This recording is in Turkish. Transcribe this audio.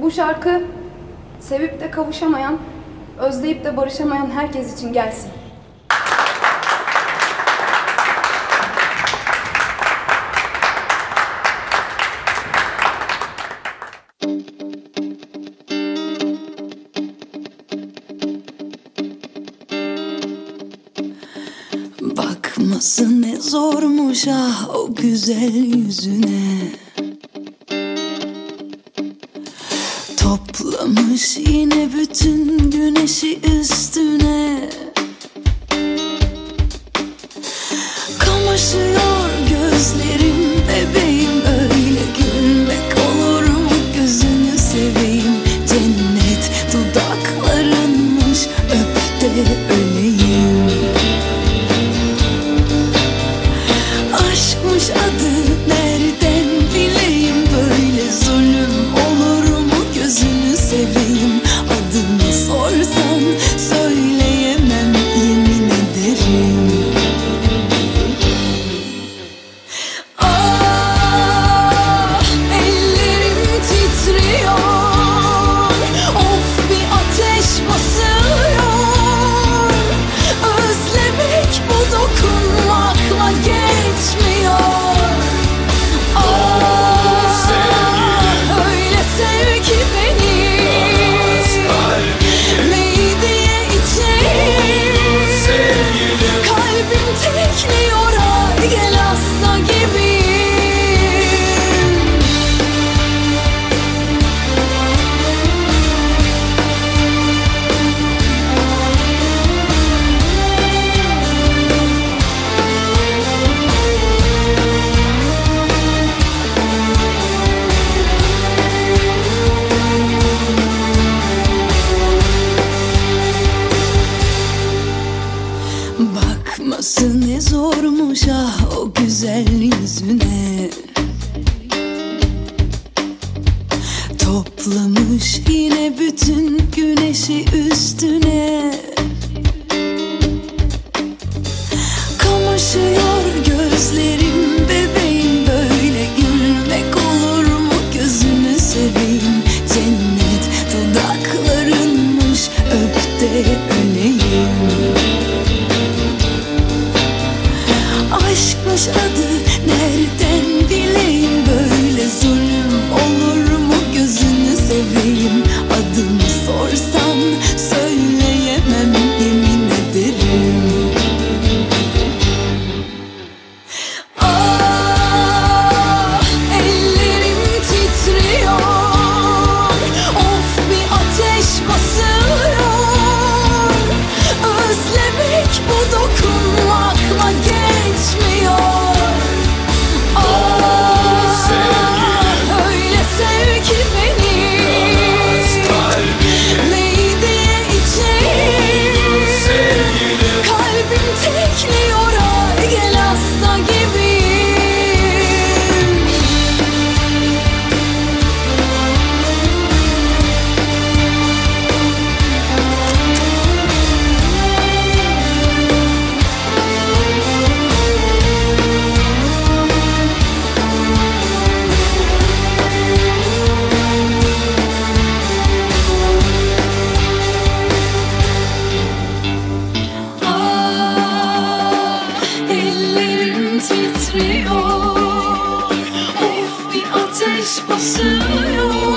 Bu şarkı sevip de kavuşamayan, özleyip de barışamayan herkes için gelsin. Bakması ne zormuş ah o güzel yüzüne Yine bütün güneşi üstü güzel yüzüne. Toplamış yine bütün güneşi üstüne. aşkmış adı nerede? titriyor. Of bir ateş basıyor.